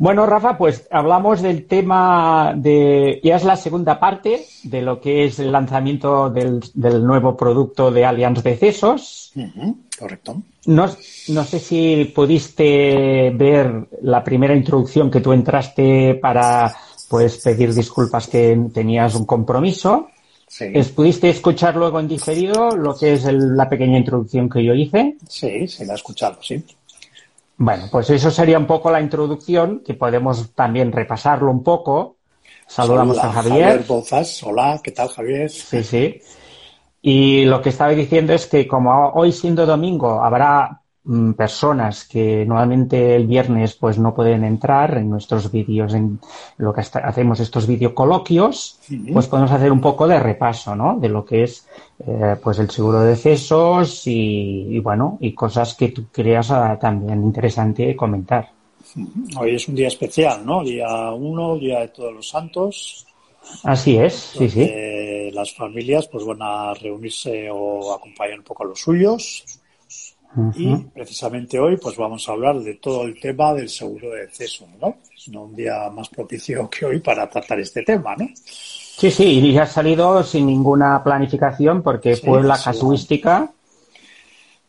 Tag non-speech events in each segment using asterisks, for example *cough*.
Bueno, Rafa, pues hablamos del tema de. Ya es la segunda parte de lo que es el lanzamiento del, nuevo producto de Allianz de Cesos. correcto. No, no, sé si pudiste ver la primera introducción que tú entraste para pues pedir disculpas que tenías un compromiso. Sí. ¿Pudiste escuchar luego en diferido lo que es la pequeña introducción que yo hice? Sí, se la he escuchado, sí. Bueno, pues eso sería un poco la introducción, que podemos también repasarlo un poco. Saludamos a Javier. Javier Bozas. Hola, ¿qué tal, Javier? Sí, sí. Y lo que estaba diciendo es que como hoy siendo domingo habrá personas que normalmente el viernes pues no pueden entrar en nuestros vídeos, en lo que hacemos estos videocoloquios, pues podemos hacer un poco de repaso, ¿no? De lo que es eh, pues el seguro de decesos y, bueno, y cosas que tú creas ah, también interesante comentar. Hoy es un día especial, ¿no? Día 1, Día de Todos los Santos. Así es, sí, sí. Las familias pues van a reunirse o acompañar un poco a los suyos y precisamente hoy pues vamos a hablar de todo el tema del seguro de deceso, ¿no? Es un día más propicio *laughs* que hoy para tratar este tema, ¿no? Sí, sí, y ha salido sin ninguna planificación porque fue la casuística.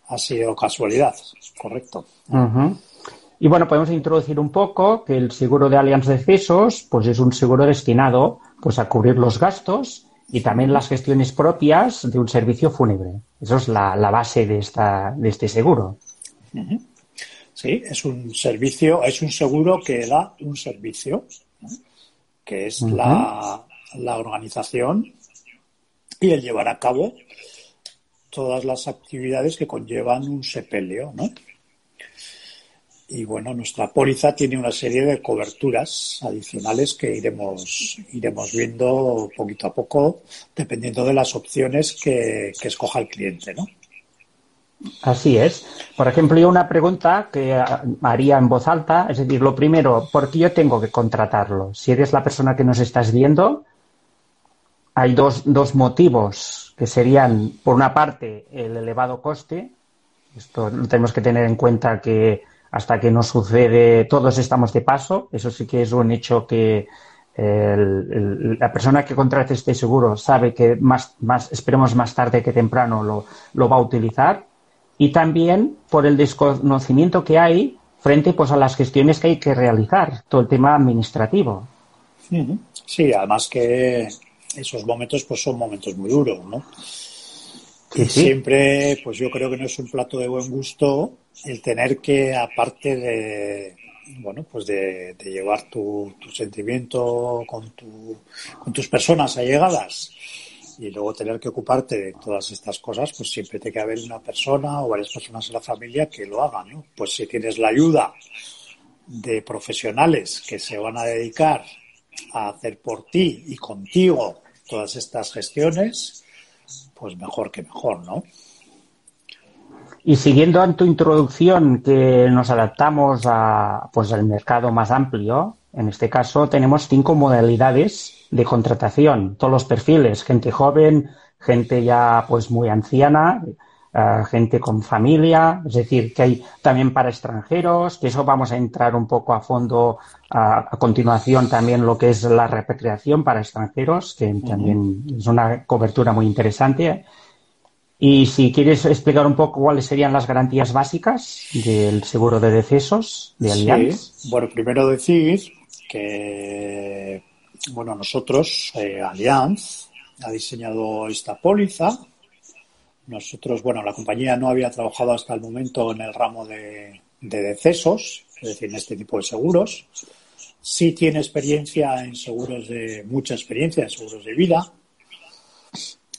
Ha sido casualidad, correcto. Y bueno, podemos introducir un poco que el seguro de Alianza de Decesos pues es un seguro destinado pues a cubrir los gastos y también las gestiones propias de un servicio fúnebre. Eso es la, base de, esta, de este seguro. Sí, es un servicio, es un seguro que da un servicio, que es la, la organización y el llevar a cabo todas las actividades que conllevan un sepelio, ¿no? Y bueno, nuestra póliza tiene una serie de coberturas adicionales que iremos, iremos viendo poquito a poco, dependiendo de las opciones que, escoja el cliente, ¿no? Así es. Por ejemplo, yo una pregunta que haría en voz alta, es decir, lo primero, ¿por qué yo tengo que contratarlo? Si eres la persona que nos estás viendo, hay dos, dos motivos que serían, por una parte, el elevado coste. Esto tenemos que tener en cuenta que hasta que no sucede, todos estamos de paso. Eso sí que es un hecho que la persona que contrate este seguro sabe que más, más, esperemos más tarde que temprano lo, lo, va a utilizar. Y también por el desconocimiento que hay frente pues, a las gestiones que hay que realizar, todo el tema administrativo. Sí, además que esos momentos pues son momentos muy duros, ¿no? Y siempre, pues yo creo que no es un plato de buen gusto el tener que, aparte de, bueno, pues de, llevar tu, sentimiento con, tu, con tus personas allegadas y luego tener que ocuparte de todas estas cosas, pues siempre tiene que haber una persona o varias personas en la familia que lo hagan, ¿no? Pues si tienes la ayuda de profesionales que se van a dedicar a hacer por ti y contigo todas estas gestiones, pues mejor que mejor, ¿no? Y siguiendo en tu introducción que nos adaptamos a pues al mercado más amplio, en este caso tenemos cinco modalidades de contratación, todos los perfiles, gente joven, gente ya pues muy anciana, eh, gente con familia, es decir, que hay también para extranjeros, que eso vamos a entrar un poco a fondo a, continuación también lo que es la repatriación para extranjeros, que también es una cobertura muy interesante. Y si quieres explicar un poco cuáles serían las garantías básicas del seguro de decesos de Allianz. Bueno, primero decir que bueno, nosotros, eh, Allianz, ha diseñado esta póliza. Nosotros, bueno, la compañía no había trabajado hasta el momento en el ramo de, de decesos, es decir, en este tipo de seguros. Sí tiene experiencia en seguros de, mucha experiencia en seguros de vida,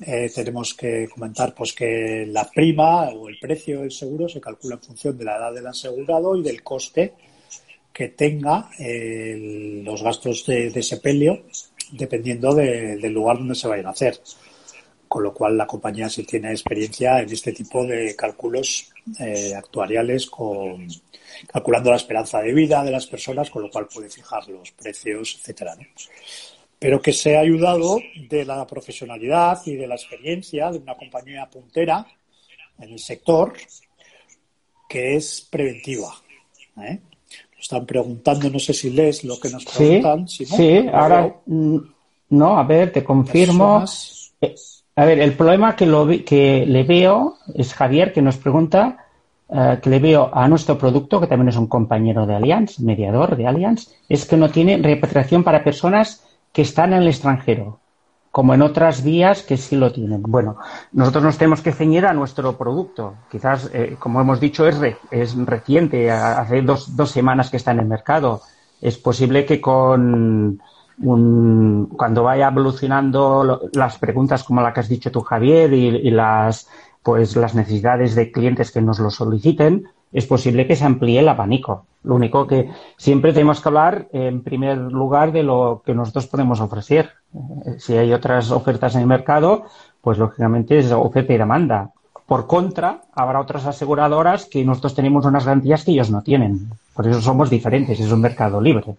eh, tenemos que comentar pues que la prima o el precio del seguro se calcula en función de la edad del asegurado y del coste que tenga los gastos de, sepelio dependiendo del lugar donde se vayan a hacer. Con lo cual la compañía sí tiene experiencia en este tipo de cálculos eh, actuariales con calculando la esperanza de vida de las personas, con lo cual puede fijar los precios, etcétera pero que se ha ayudado de la profesionalidad y de la experiencia de una compañía puntera en el sector que es preventiva. ¿eh? están preguntando, no sé si lees lo que nos preguntan. Sí, sí ahora mm, no, a ver, te confirmo. Eh, a ver, el problema que, lo, que le veo es Javier que nos pregunta eh, que le veo a nuestro producto, que también es un compañero de Allianz, mediador de Allianz, es que no tiene repatriación para personas que están en el extranjero, como en otras vías que sí lo tienen. Bueno, nosotros nos tenemos que ceñir a nuestro producto. Quizás, eh, como hemos dicho, es, reciente, hace dos, dos semanas que está en el mercado. Es posible que con un, cuando vaya evolucionando las preguntas como la que has dicho tú, Javier, y las pues las necesidades de clientes que nos lo soliciten, es posible que se amplíe el abanico. Lo único que siempre tenemos que hablar, en primer lugar, de lo que nosotros podemos ofrecer. Eh, si hay otras ofertas en el mercado, pues lógicamente es oferta y demanda. Por contra, habrá otras aseguradoras que nosotros tenemos unas garantías que ellos no tienen. Por eso somos diferentes, es un mercado libre.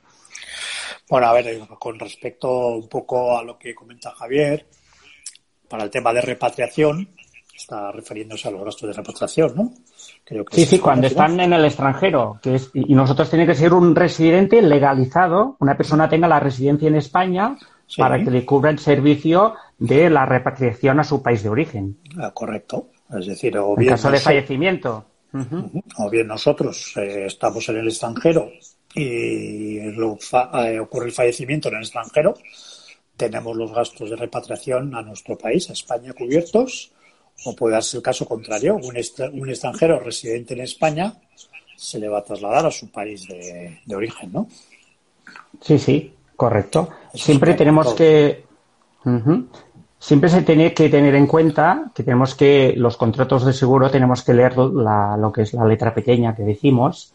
Bueno, a ver, con respecto un poco a lo que comenta Javier, para el tema de repatriación, está refiriéndose a los gastos de repatriación, ¿no? Creo que sí, sí, cuando están en el extranjero, que es, y nosotros tiene que ser un residente legalizado, una persona tenga la residencia en España para que le cubra el servicio de la repatriación a su país de origen. Ah, correcto. Es decir, o bien en caso de fallecimiento. O bien nosotros eh, estamos en el extranjero y eh, ocurre el fallecimiento en el extranjero, tenemos los gastos de repatriación a nuestro país, a España, cubiertos o puede darse el caso contrario, un, un extranjero residente en España se le va a trasladar a su país de, origen, ¿no? Sí, sí, correcto. Siempre tenemos que... Siempre se tiene que tener en cuenta que tenemos que, los contratos de seguro tenemos que leer lo que es la letra pequeña que decimos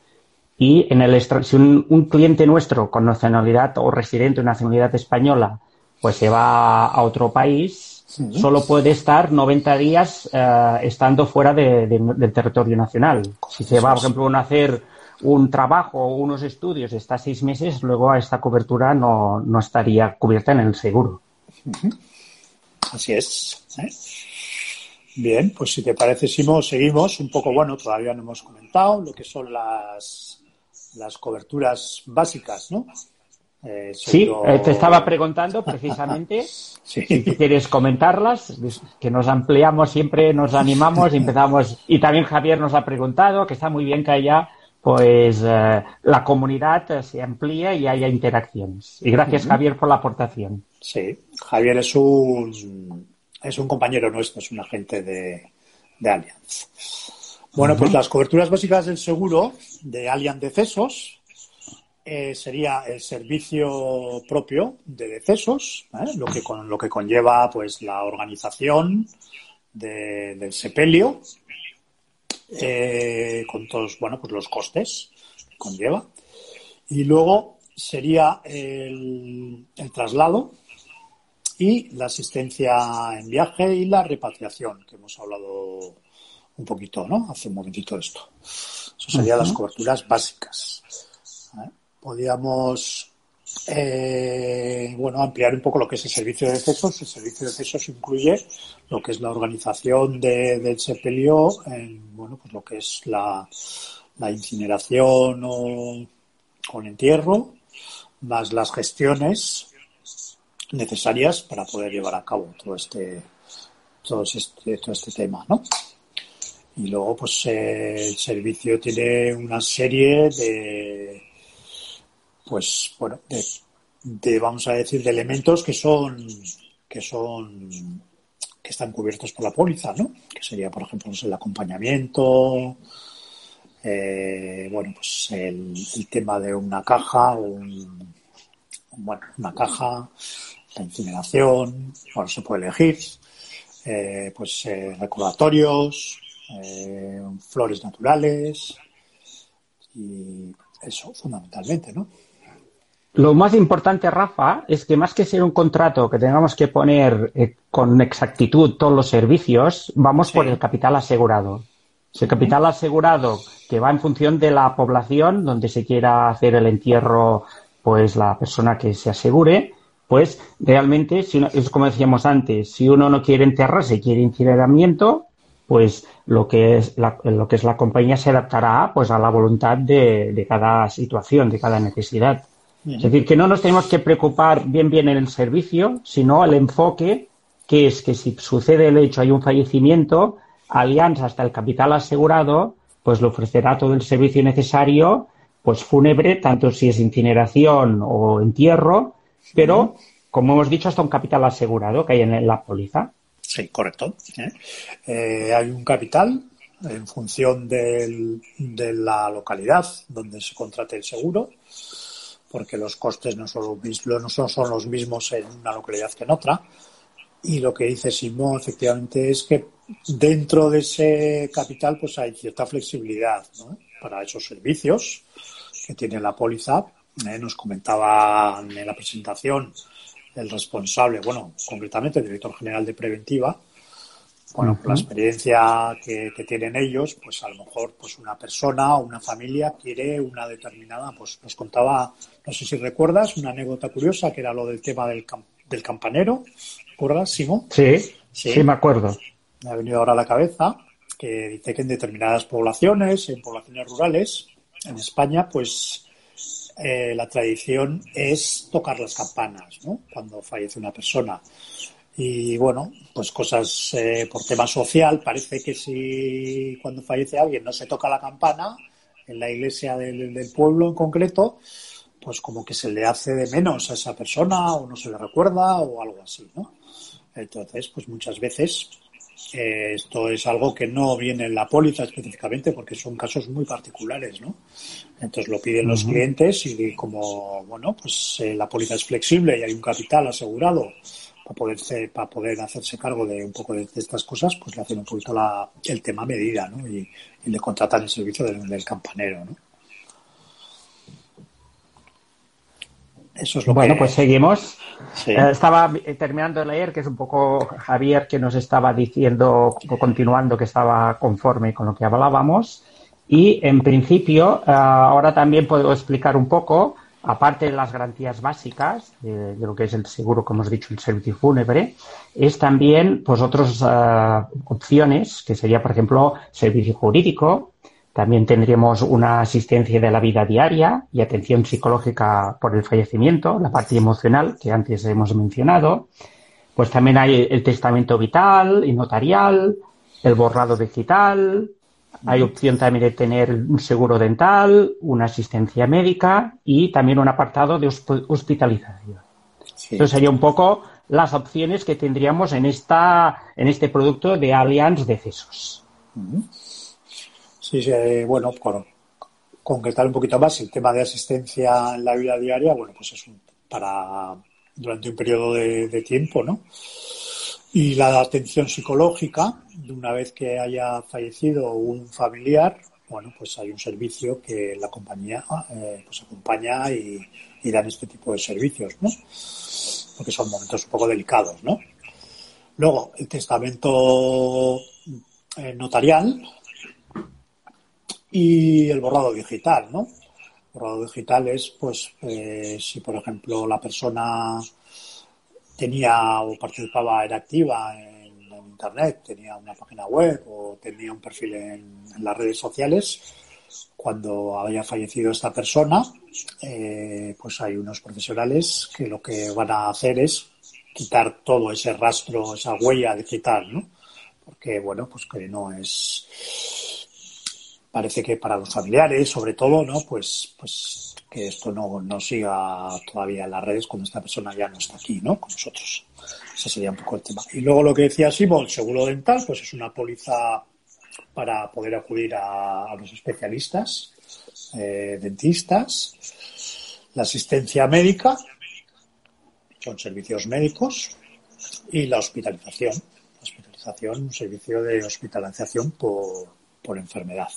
y en el si un, un, cliente nuestro con nacionalidad o residente o nacionalidad española pues se va a otro país, solo puede estar 90 días eh, estando fuera del territorio nacional. Si se va, por ejemplo, a hacer un trabajo o unos estudios, está seis meses, luego esta cobertura no, estaría cubierta en el seguro. Así es. ¿eh? Bien, pues si te parece, Simo, seguimos un poco, bueno, todavía no hemos comentado lo que son las, las coberturas básicas, ¿no? Eh, sí, eh, te estaba preguntando *laughs* precisamente *laughs* si quieres comentarlas, que nos ampliamos siempre, nos animamos *laughs* empezamos. Y también Javier nos ha preguntado que está muy bien que haya pues eh, la comunidad se amplíe y haya interacciones. Y gracias Javier por la aportación. Sí, Javier es un es un compañero nuestro, es un agente de, de Allianz. Bueno, pues las coberturas básicas del seguro de Allianz de Cesos eh, sería el servicio propio de decesos, lo, que con, lo que conlleva pues la organización del sepelio, eh, con todos bueno, pues los costes que conlleva. Y luego sería el, el traslado y la asistencia en viaje y la repatriación, que hemos hablado un poquito, ¿no? Hace un momentito de esto. Eso serían las coberturas básicas podíamos eh, bueno, ampliar un poco lo que es el servicio de cesos. El servicio de cesos incluye lo que es la organización del sepelio, en, bueno, pues lo que es la, incineración o, el entierro, más las gestiones necesarias para poder llevar a cabo todo este, todo este, todo este tema, ¿no? Y luego, pues, el servicio tiene una serie de, pues bueno, de, vamos a decir, de elementos que son, que son, que están cubiertos por la póliza, ¿no? Que sería, por ejemplo, el acompañamiento, eh, bueno, pues el, tema de una caja, un, bueno, una caja, la incineración, bueno, se puede elegir, eh, pues eh, recordatorios, flores naturales y eso fundamentalmente, ¿no? Lo más importante, Rafa, es que más que ser un contrato que tengamos que poner eh, con exactitud todos los servicios, vamos por el capital asegurado. Ese capital asegurado que va en función de la población donde se quiera hacer el entierro, pues la persona que se asegure, pues realmente, si es como decíamos antes, si uno no quiere enterrar, se quiere incineramiento, pues lo que es la, lo que es la compañía se adaptará pues a la voluntad de, de cada situación, de cada necesidad. Es decir, que no nos tenemos que preocupar bien bien en el servicio, sino el enfoque que es que si sucede el hecho, hay un fallecimiento, Alianza hasta el capital asegurado, pues le ofrecerá todo el servicio necesario, pues fúnebre, tanto si es incineración o entierro, pero como hemos dicho, hasta un capital asegurado que hay en la póliza. Sí, correcto. ¿eh? Eh, hay un capital en función del, de la localidad donde se contrate el seguro, porque los costes no son, no son los mismos en una localidad que en otra. Y lo que dice Simón, efectivamente, es que dentro de ese capital pues hay cierta flexibilidad para esos servicios que tiene la póliza. ¿eh? nos comentaba en la presentación el responsable, bueno, concretamente el director general de preventiva, bueno, la experiencia que, tienen ellos, pues a lo mejor pues una persona o una familia quiere una determinada, pues nos contaba, no sé si recuerdas, una anécdota curiosa que era lo del tema del, del campanero, ¿recuerdas, Simón? Sí, sí, sí, me acuerdo. Me ha venido ahora a la cabeza que dice que en determinadas poblaciones, en poblaciones rurales, en España, pues eh, la tradición es tocar las campanas, ¿no? Cuando fallece una persona. Y bueno, pues cosas eh, por tema social, parece que si cuando fallece alguien no se toca la campana, en la iglesia del, del pueblo en concreto, pues como que se le hace de menos a esa persona o no se le recuerda o algo así, ¿no? Entonces, pues muchas veces eh, esto es algo que no viene en la póliza específicamente porque son casos muy particulares, ¿no? Entonces lo piden los clientes y como, bueno, pues eh, la póliza es flexible y hay un capital asegurado para poder, para poder hacerse cargo de un poco de, estas cosas, pues le hacen un poquito la, el tema medida, ¿no? Y, le contratan el servicio del, del campanero, ¿no? Eso es lo bueno, pues seguimos. Eh, estaba terminando de leer, que es un poco Javier que nos estaba diciendo, continuando, que estaba conforme con lo que hablábamos. Y en principio, eh, ahora también puedo explicar un poco, aparte de las garantías básicas, de, lo que es el seguro, como hemos dicho, el servicio fúnebre, es también pues otras eh, opciones, que sería, por ejemplo, servicio jurídico, también tendríamos una asistencia de la vida diaria y atención psicológica por el fallecimiento, la parte emocional que antes hemos mencionado. Pues también hay el testamento vital y notarial, el borrado digital, hay opción también de tener un seguro dental, una asistencia médica y también un apartado de hospitalización. Eso sería un poco las opciones que tendríamos en, esta, en este producto de Allianz de CESOS. Sí, sí bueno, con, concretar un poquito más el tema de asistencia en la vida diaria, bueno, pues es para durante un periodo de, tiempo, ¿no? Y la atención psicológica, una vez que haya fallecido un familiar, bueno, pues hay un servicio que la compañía eh, pues acompaña y, dan este tipo de servicios, ¿no? Porque son momentos un poco delicados, ¿no? Luego, el testamento eh, notarial, y el borrado digital, ¿no? El borrado digital es, pues, eh, si por ejemplo la persona tenía o participaba, era activa en, Internet, tenía una página web o tenía un perfil en, las redes sociales, cuando haya fallecido esta persona, eh, pues hay unos profesionales que lo que van a hacer es quitar todo ese rastro, esa huella digital, ¿no? Porque, bueno, pues que no es parece que para los familiares, sobre todo, ¿no? Pues, pues que esto no, no siga todavía en las redes cuando esta persona ya no está aquí, ¿no? Con nosotros. Ese sería un poco el tema. Y luego lo que decía Simón, el seguro dental, pues es una póliza para poder acudir a, los especialistas, eh, dentistas, la asistencia médica, son servicios médicos, y la hospitalización. La hospitalización, un servicio de hospitalización por, por enfermedad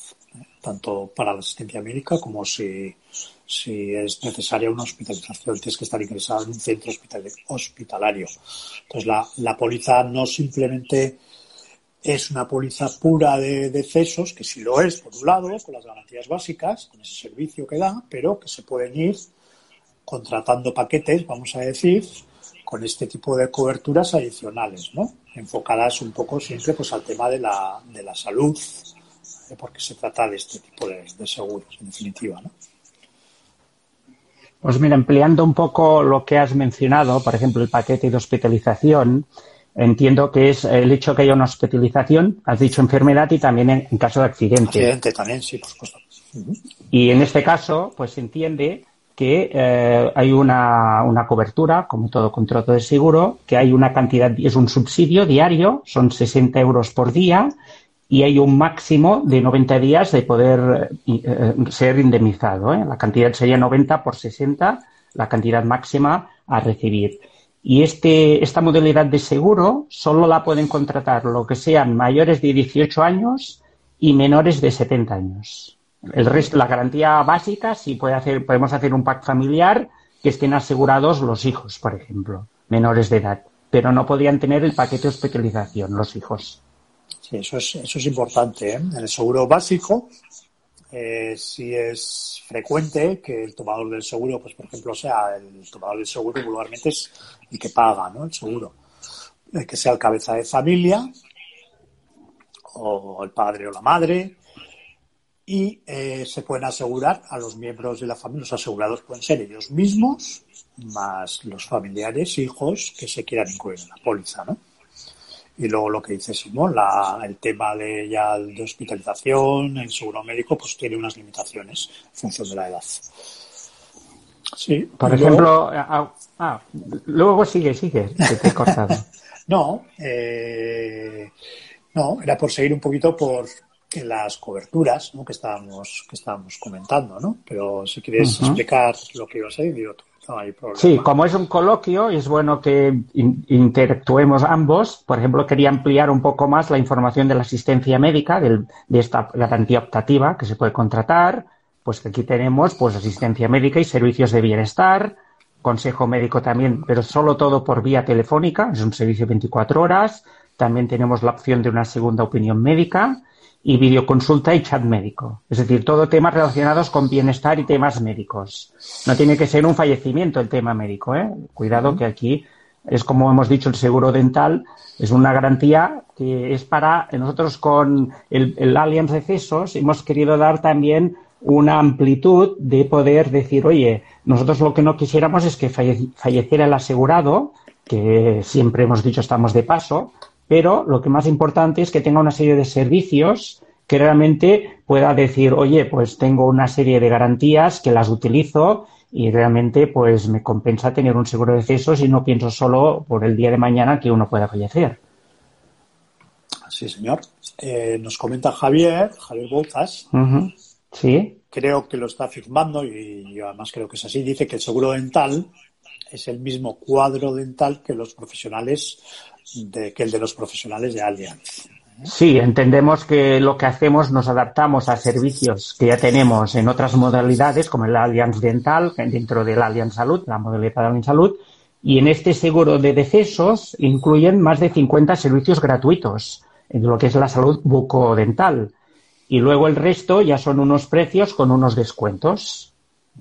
tanto para la asistencia médica como si, si es necesaria una hospitalización, tienes que estar ingresado en un centro hospitalario. Entonces, la, la póliza no simplemente es una póliza pura de, de cesos, que sí lo es, por un lado, con las garantías básicas, con ese servicio que da, pero que se pueden ir contratando paquetes, vamos a decir, con este tipo de coberturas adicionales, ¿no? Enfocadas un poco siempre pues al tema de la, de la salud, ¿eh? porque se trata de este tipo de, de seguros, en definitiva, ¿no? Pues mira, empleando un poco lo que has mencionado, por ejemplo, el paquete de hospitalización, entiendo que es el hecho que haya una hospitalización, has dicho enfermedad y también en, en caso de accidente. Accidente también, sí, por supuesto. Y en este caso, pues se entiende que eh, hay una, una, cobertura, como todo contrato de seguro, que hay una cantidad, es un subsidio diario, son 60 euros por día, y hay un máximo de 90 días de poder eh, ser indemnizado. ¿eh? La cantidad sería 90 por 60, la cantidad máxima a recibir. Y este, esta modalidad de seguro solo la pueden contratar lo que sean mayores de 18 años y menores de 70 años. El resto, la garantía básica, sí puede hacer, podemos hacer un pack familiar que estén asegurados los hijos, por ejemplo, menores de edad, pero no podían tener el paquete de hospitalización los hijos. Eso es, eso es importante. ¿eh? En el seguro básico, eh, sí es frecuente que el tomador del seguro, pues por ejemplo, sea el tomador del seguro regularmente es el que paga ¿no? el seguro. Que sea el cabeza de familia, o el padre o la madre, y eh, se pueden asegurar a los miembros de la familia. Los asegurados pueden ser ellos mismos, más los familiares, hijos que se quieran incluir en la póliza, ¿no? Y luego lo que dice Simón, la, el tema de ya de hospitalización, el seguro médico, pues tiene unas limitaciones en función de la edad. Sí. Por ejemplo, luego, ah, ah, luego sigue, sigue, que te he cortado. *laughs* no, eh, no, era por seguir un poquito por, en las coberturas ¿no? que estábamos que estábamos comentando, ¿no? Pero si quieres uh -huh. explicar lo que ibas a decir, Sí, como es un coloquio, es bueno que in interactuemos ambos. Por ejemplo, quería ampliar un poco más la información de la asistencia médica, del, de esta garantía optativa que se puede contratar. Pues que aquí tenemos pues asistencia médica y servicios de bienestar, consejo médico también, pero solo todo por vía telefónica, es un servicio 24 horas. También tenemos la opción de una segunda opinión médica y videoconsulta y chat médico. Es decir, todo temas relacionados con bienestar y temas médicos. No tiene que ser un fallecimiento el tema médico, ¿eh? Cuidado que aquí es como hemos dicho el seguro dental, es una garantía que es para nosotros con el, el Allianz de CESOS hemos querido dar también una amplitud de poder decir, oye, nosotros lo que no quisiéramos es que falle falleciera el asegurado, que siempre hemos dicho estamos de paso, pero lo que más importante es que tenga una serie de servicios que realmente pueda decir, oye, pues tengo una serie de garantías que las utilizo y realmente pues me compensa tener un seguro de cesos y no pienso solo por el día de mañana que uno pueda fallecer. Sí, señor. Eh, nos comenta Javier, Javier Bouzas. Uh -huh. Sí. Creo que lo está firmando y yo además creo que es así. Dice que el seguro dental es el mismo cuadro dental que los profesionales de, que el de los profesionales de Allianz. Sí, entendemos que lo que hacemos nos adaptamos a servicios que ya tenemos en otras modalidades, como el Allianz Dental, dentro del Allianz Salud, la modalidad de Allianz Salud, y en este seguro de decesos incluyen más de 50 servicios gratuitos, en lo que es la salud bucodental. Y luego el resto ya son unos precios con unos descuentos,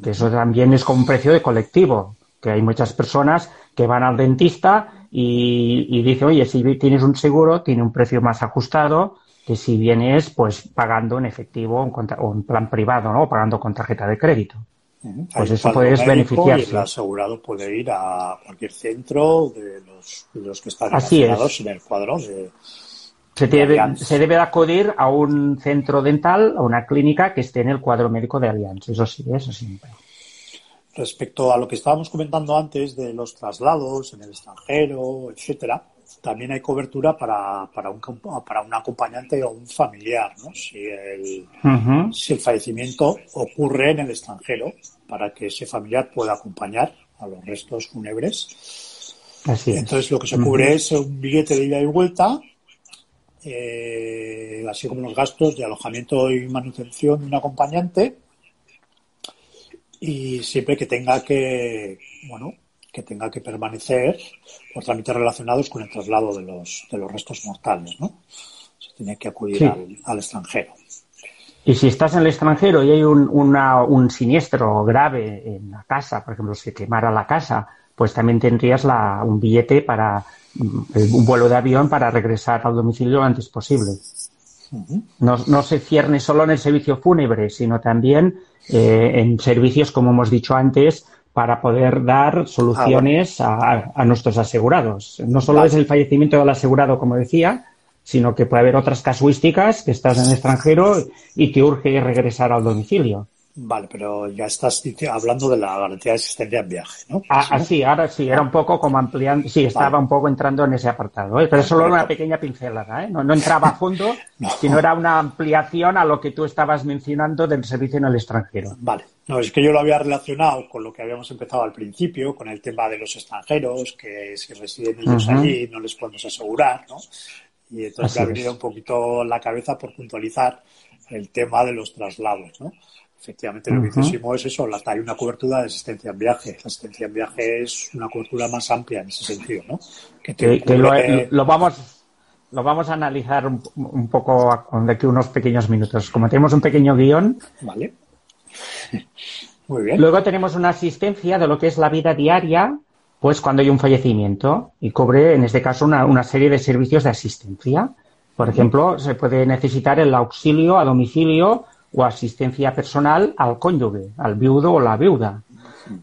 que eso también es como un precio de colectivo, que hay muchas personas que van al dentista y, y, dice, oye, si tienes un seguro, tiene un precio más ajustado que si vienes pues pagando en efectivo o en, o en plan privado, ¿no? O pagando con tarjeta de crédito. Uh -huh. Pues eso puedes beneficiarse. Y el asegurado puede ir a cualquier centro de los, de los que están Así relacionados es. en el cuadro de, se debe, se debe acudir a un centro dental, a una clínica que esté en el cuadro médico de Alianza. Eso sí, eso siempre. Respecto a lo que estábamos comentando antes de los traslados en el extranjero, etcétera, también hay cobertura para, para, un, para un acompañante o un familiar, ¿no? Si el, uh -huh. si el fallecimiento ocurre en el extranjero, para que ese familiar pueda acompañar a los restos fúnebres. Así es. Entonces, lo que se cubre uh -huh. es un billete de ida y vuelta, eh, así como los gastos de alojamiento y manutención de un acompañante y siempre que tenga que, bueno, que tenga que permanecer por trámites relacionados con el traslado de los, de los restos mortales, ¿no? Se tiene que acudir sí. al, al, extranjero. Y si estás en el extranjero y hay un, una, un siniestro grave en la casa, por ejemplo, si quemara la casa, pues también tendrías la, un billete para mm, un vuelo de avión para regresar al domicilio lo antes posible. no, no, se cierne solo en el servicio fúnebre, sino también eh, en servicios, como hemos dicho antes, para poder dar soluciones a, a, nuestros asegurados. No solo es el fallecimiento del asegurado, como decía, sino que puede haber otras casuísticas que estás en el extranjero y te urge regresar al domicilio. Vale, pero ya estás hablando de la garantía de asistencia en viaje, ¿no? Ah, ah sí, ahora sí, era un poco como ampliando, sí, estaba un poco entrando en ese apartado, ¿eh? pero solo una pequeña pincelada, ¿eh? No, no entraba a fondo, *laughs* sino era una ampliación a lo que tú estabas mencionando del servicio en el extranjero. Vale, no, es que yo lo había relacionado con lo que habíamos empezado al principio, con el tema de los extranjeros, que si residen ellos allí no les podemos asegurar, ¿no? Y entonces me ha venido un poquito la cabeza por puntualizar el tema de los traslados, ¿no? Efectivamente, lo que hicimos es eso, hay una cobertura de asistencia en viaje. La asistencia en viaje es una cobertura más amplia en ese sentido, ¿no? Que, lo, vamos lo vamos a analizar un, poco de aquí unos pequeños minutos. Como tenemos un pequeño guion. Vale. *laughs* Muy bien. Luego tenemos una asistencia de lo que es la vida diaria, pues cuando hay un fallecimiento y cubre, en este caso, una, una serie de servicios de asistencia. Por ejemplo, se puede necesitar el auxilio a domicilio o asistencia personal al cónyuge, al viudo o la viuda.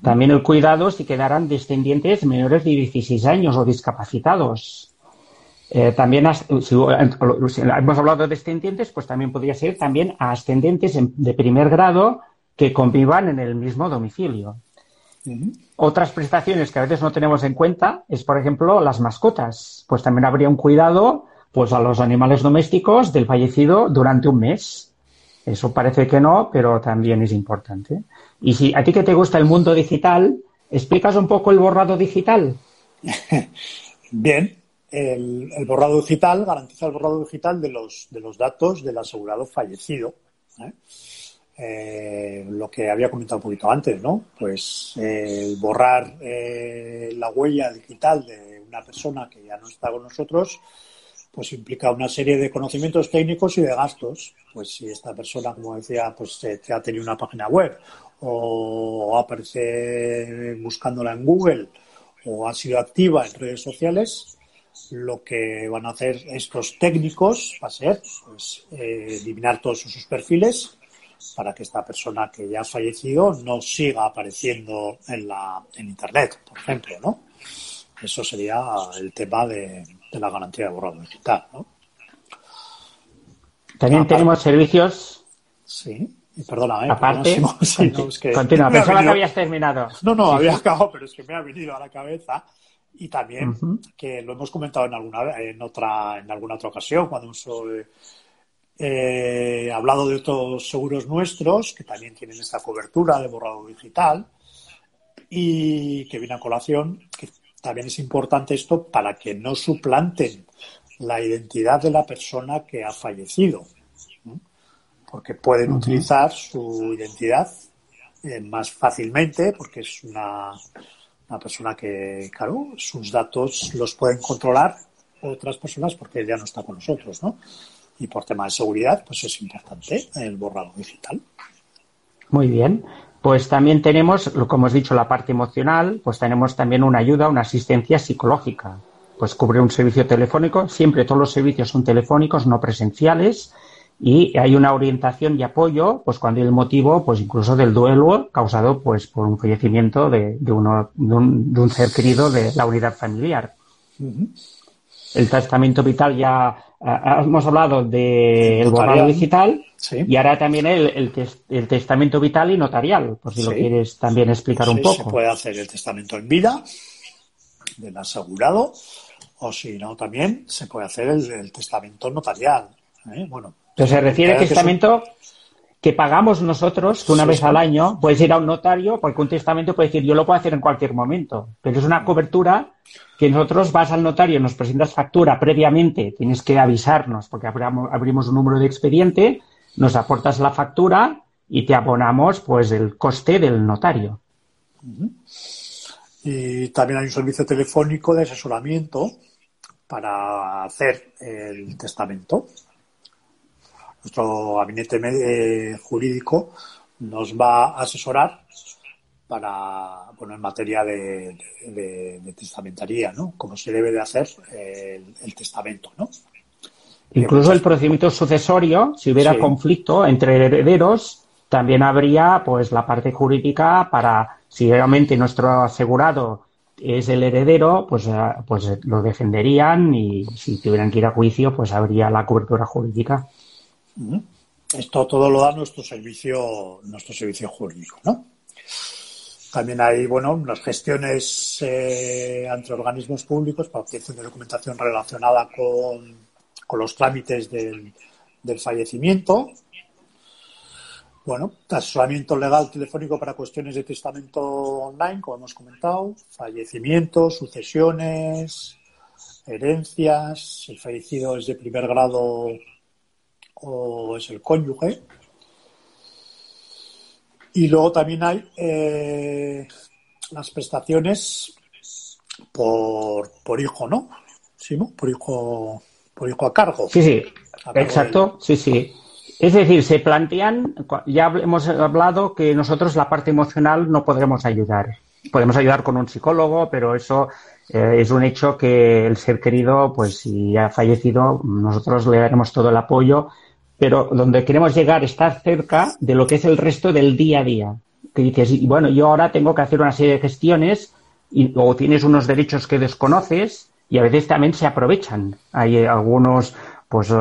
También el cuidado si quedaran descendientes menores de 16 años o discapacitados. Eh, también, si, hemos hablado de descendientes, pues también podría ser también a ascendentes de primer grado que convivan en el mismo domicilio. Otras prestaciones que a veces no tenemos en cuenta es, por ejemplo, las mascotas. Pues también habría un cuidado pues a los animales domésticos del fallecido durante un mes. Eso parece que no, pero también es importante. Y si a ti que te gusta el mundo digital, ¿explicas un poco el borrado digital? *laughs* Bien, el, borrado digital garantiza el borrado digital de los, de los datos del asegurado fallecido. ¿eh? Eh, lo que había comentado un poquito antes, ¿no? Pues el borrar eh, la huella digital de una persona que ya no está con nosotros pues implica una serie de conocimientos técnicos y de gastos. Pues si esta persona, como decía, pues ha tenido una página web o aparece buscándola en Google o ha sido activa en redes sociales, lo que van a hacer estos técnicos va a ser pues, eh, eliminar todos sus perfiles para que esta persona que ya ha fallecido no siga apareciendo en la en internet, por ejemplo, ¿no? Eso sería el tema de, la garantía de borrado digital, ¿no? También tenemos servicios. Sí, perdona, ¿eh? Aparte, *laughs* continúa, pensaba que habías terminado. No, no, había acabado, pero es que me ha venido a la cabeza. Y también, que lo hemos comentado en alguna, en otra, en alguna otra ocasión, cuando hemos eh, hablado de otros seguros nuestros, que también tienen esta cobertura de borrado digital, y que viene a colación, que también es importante esto para que no suplanten la identidad de la persona que ha fallecido, porque pueden utilizar su identidad eh, más fácilmente, porque es una, una persona que, claro, sus datos los pueden controlar otras personas porque ya no está con nosotros, ¿no? Y por tema de seguridad, pues es importante el borrado digital. Muy bien. Pues también tenemos, como hemos dicho, la parte emocional, pues tenemos también una ayuda, una asistencia psicológica. Pues cubre un servicio telefónico, siempre todos los servicios son telefónicos, no presenciales, y hay una orientación y apoyo, pues cuando hay el motivo, pues incluso del duelo causado pues por un fallecimiento de, uno, de, un, ser querido de la unidad familiar. El testamento vital ya hemos hablado del borrado digital y ahora también el, el, testamento vital y notarial, por si lo quieres también explicar un poco. Se puede hacer el testamento en vida del asegurado o si no también se puede hacer el, testamento notarial. ¿eh? Bueno, Pero se refiere al testamento que pagamos nosotros, que una vez al año puedes ir a un notario, porque un testamento puede decir yo lo puedo hacer en cualquier momento, pero es una cobertura que nosotros vas al notario, nos presentas factura previamente, tienes que avisarnos porque abrimos un número de expediente, nos aportas la factura y te abonamos pues el coste del notario. Y también hay un servicio telefónico de asesoramiento para hacer el testamento nuestro gabinete eh, jurídico nos va a asesorar para, bueno, en materia de, testamentaría, ¿no? Como se debe de hacer el, testamento, ¿no? Incluso el procedimiento sucesorio, si hubiera conflicto entre herederos, también habría pues la parte jurídica para si realmente nuestro asegurado es el heredero, pues, eh, pues lo defenderían y si tuvieran que ir a juicio, pues habría la cobertura jurídica. Esto todo lo da nuestro servicio, nuestro servicio jurídico, ¿no? También hay, bueno, unas gestiones eh, ante organismos públicos para obtención de documentación relacionada con, con los trámites del, del fallecimiento, bueno, asesoramiento legal telefónico para cuestiones de testamento online, como hemos comentado, fallecimientos, sucesiones, herencias, el fallecido es de primer grado o es el cónyuge. Y luego también hay eh, las prestaciones por, por hijo, ¿no? ¿Sí, Por hijo, hijo a cargo. Sí, sí, exacto, sí, sí. Es decir, se plantean, ya hemos hablado que nosotros la parte emocional no podremos ayudar. Podemos ayudar con un psicólogo, pero eso eh, es un hecho que el ser querido, pues si ha fallecido, nosotros le daremos todo el apoyo, pero donde queremos llegar estar cerca de lo que es el resto del día a día. Que dices, bueno, yo ahora tengo que hacer una serie de gestiones y, o tienes unos derechos que desconoces y a veces también se aprovechan. Hay algunos pues eh,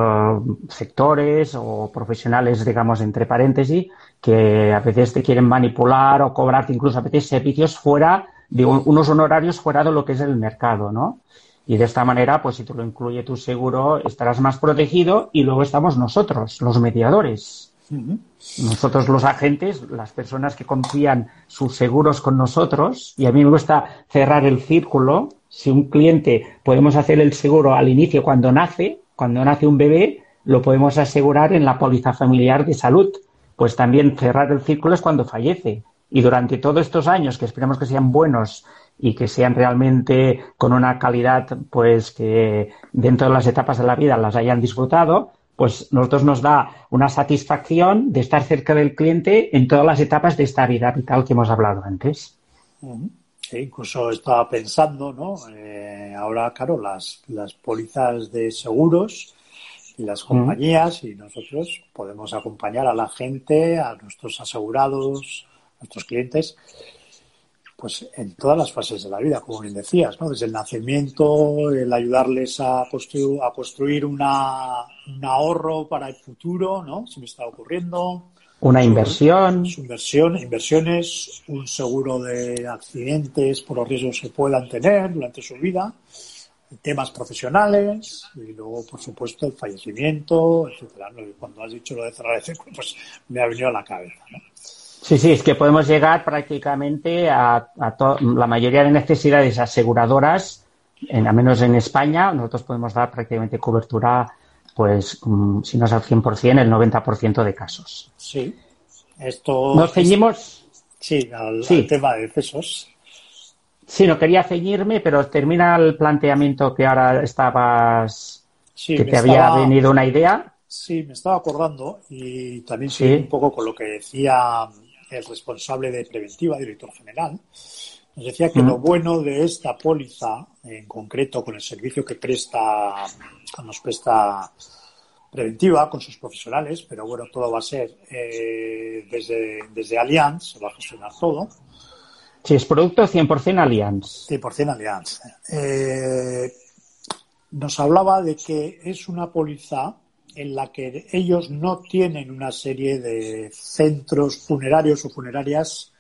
sectores o profesionales, digamos, entre paréntesis, que a veces te quieren manipular o cobrarte incluso a veces servicios fuera de unos honorarios fuera de lo que es el mercado, ¿no? Y de esta manera, pues si tú lo incluye tu seguro, estarás más protegido y luego estamos nosotros, los mediadores. Nosotros los agentes, las personas que confían sus seguros con nosotros, y a mí me gusta cerrar el círculo, si un cliente podemos hacer el seguro al inicio cuando nace, cuando nace un bebé, lo podemos asegurar en la póliza familiar de salud. Pues también cerrar el círculo es cuando fallece. Y durante todos estos años, que esperemos que sean buenos y que sean realmente con una calidad, pues que dentro de las etapas de la vida las hayan disfrutado, pues nosotros nos da una satisfacción de estar cerca del cliente en todas las etapas de esta vida vital que hemos hablado antes. Sí, incluso estaba pensando, ¿no? Eh, ahora, claro, las, las pólizas de seguros y las compañías y nosotros podemos acompañar a la gente, a nuestros asegurados, a nuestros clientes, pues en todas las fases de la vida, como bien decías, ¿no? Desde el nacimiento, el ayudarles a construir, a construir una, un ahorro para el futuro, ¿no? Si me está ocurriendo, una inversión. inversión, inversiones, un seguro de accidentes por los riesgos que puedan tener durante su vida, temas profesionales y luego, por supuesto, el fallecimiento, etcétera. Cuando has dicho lo de cerrar el círculo, pues me ha venido a la cabeza. Sí, sí, es que podemos llegar prácticamente a, a la mayoría de necesidades aseguradoras, en, al menos en España, nosotros podemos dar prácticamente cobertura pues mm, si no es al 100%, el 90% de casos. Sí. Esto Nos ceñimos. Sí, al, tema de pesos. Sí, no quería ceñirme, pero termina el planteamiento que ahora estabas. que te había venido una idea. Sí, me estaba acordando y también sí. un poco con lo que decía el responsable de preventiva, director general. Nos decía que lo bueno de esta póliza, en concreto con el servicio que presta, nos presta preventiva con sus profesionales, pero bueno, todo va a ser eh, desde, desde Allianz, se va a gestionar todo. Sí, es producto 100% Allianz. 100% Allianz. Eh, nos hablaba de que es una póliza en la que ellos no tienen una serie de centros funerarios o funerarias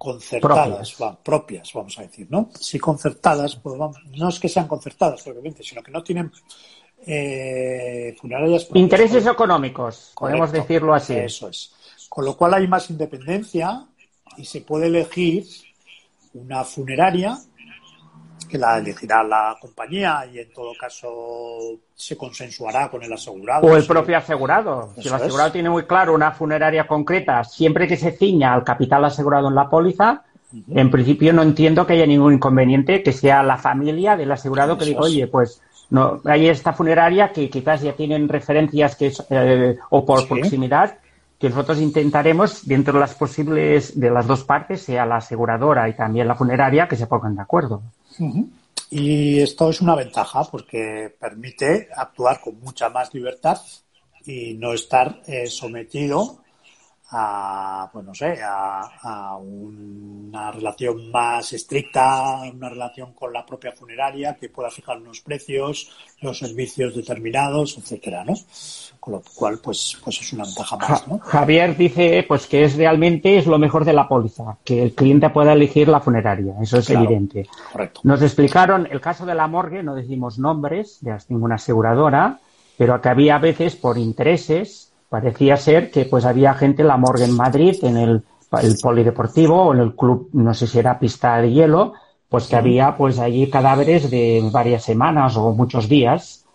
concertadas, propias. vamos a decir, ¿no? Si concertadas, pues no es que sean concertadas, obviamente, sino que no tienen eh, funerarias. Intereses económicos, podemos decirlo así. Eso es. Con lo cual hay más independencia y se puede elegir una funeraria que la elegirá la compañía y en todo caso se consensuará con el asegurado. O el propio asegurado. si el asegurado tiene muy claro una funeraria concreta, siempre que se ciña al capital asegurado en la póliza, en principio no entiendo que haya ningún inconveniente que sea la familia del asegurado que diga, oye, pues no, hay esta funeraria que quizás ya tienen referencias que eh, o por proximidad que nosotros intentaremos, dentro de las posibles, de las dos partes, sea la aseguradora y también la funeraria, que se pongan de acuerdo. Y esto es una ventaja porque permite actuar con mucha más libertad y no estar eh, sometido a, pues no sé, a, una relación más estricta, una relación con la propia funeraria que pueda fijar unos precios, los servicios determinados, etcétera, ¿no? Con lo cual, pues, pues es una ventaja más, ¿no? Javier dice, pues que es realmente es lo mejor de la póliza, que el cliente pueda elegir la funeraria, eso es evidente. Correcto. Nos explicaron el caso de la morgue, no decimos nombres de ninguna aseguradora, pero que había veces por intereses parecía ser que pues había gente en la morgue en Madrid, en el, polideportivo o en el club, no sé si era pista de hielo, pues que había pues allí cadáveres de varias semanas o muchos días,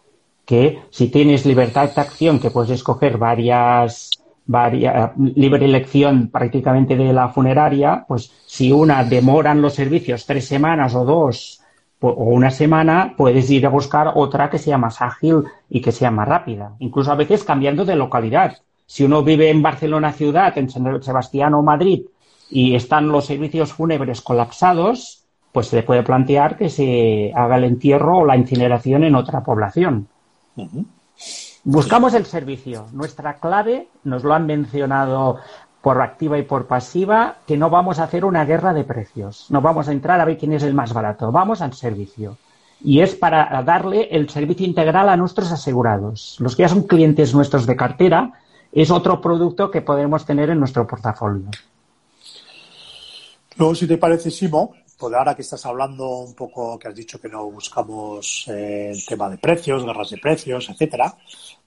que si tienes libertad de acción, que puedes escoger varias, varias, libre elección prácticamente de la funeraria, pues si una demoran los servicios tres semanas o dos o una semana puedes ir a buscar otra que sea más ágil y que sea más rápida. Incluso a veces cambiando de localidad. Si uno vive en Barcelona ciudad, en San Sebastián o Madrid y están los servicios fúnebres colapsados, pues se puede plantear que se haga el entierro o la incineración en otra población. Buscamos el servicio. Nuestra clave, nos lo han mencionado por activa y por pasiva que no vamos a hacer una guerra de precios. No vamos a entrar a ver quién es el más barato. Vamos al servicio. Y es para darle el servicio integral a nuestros asegurados. Los que ya son clientes nuestros de cartera es otro producto que podemos tener en nuestro portafolio. Luego, si te parece, Simo, pues ahora que estás hablando un poco, que has dicho que no buscamos eh, el tema de precios, guerras de precios, etcétera,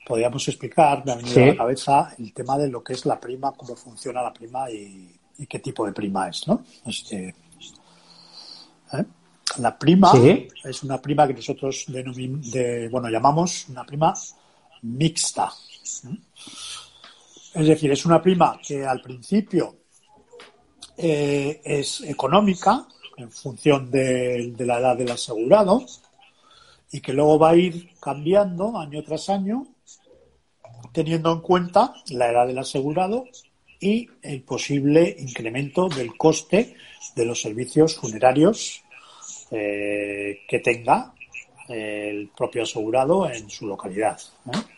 podríamos explicar, me ha venido a la cabeza el tema de lo que es la prima, cómo funciona la prima y, qué tipo de prima es, ¿no? Este, ¿eh? La prima es una prima que nosotros de, bueno, llamamos una prima mixta. Es decir, es una prima que al principio eh, es económica en función de, la edad del asegurado y que luego va a ir cambiando año tras año teniendo en cuenta la edad del asegurado y el posible incremento del coste de los servicios funerarios eh, que tenga el propio asegurado en su localidad,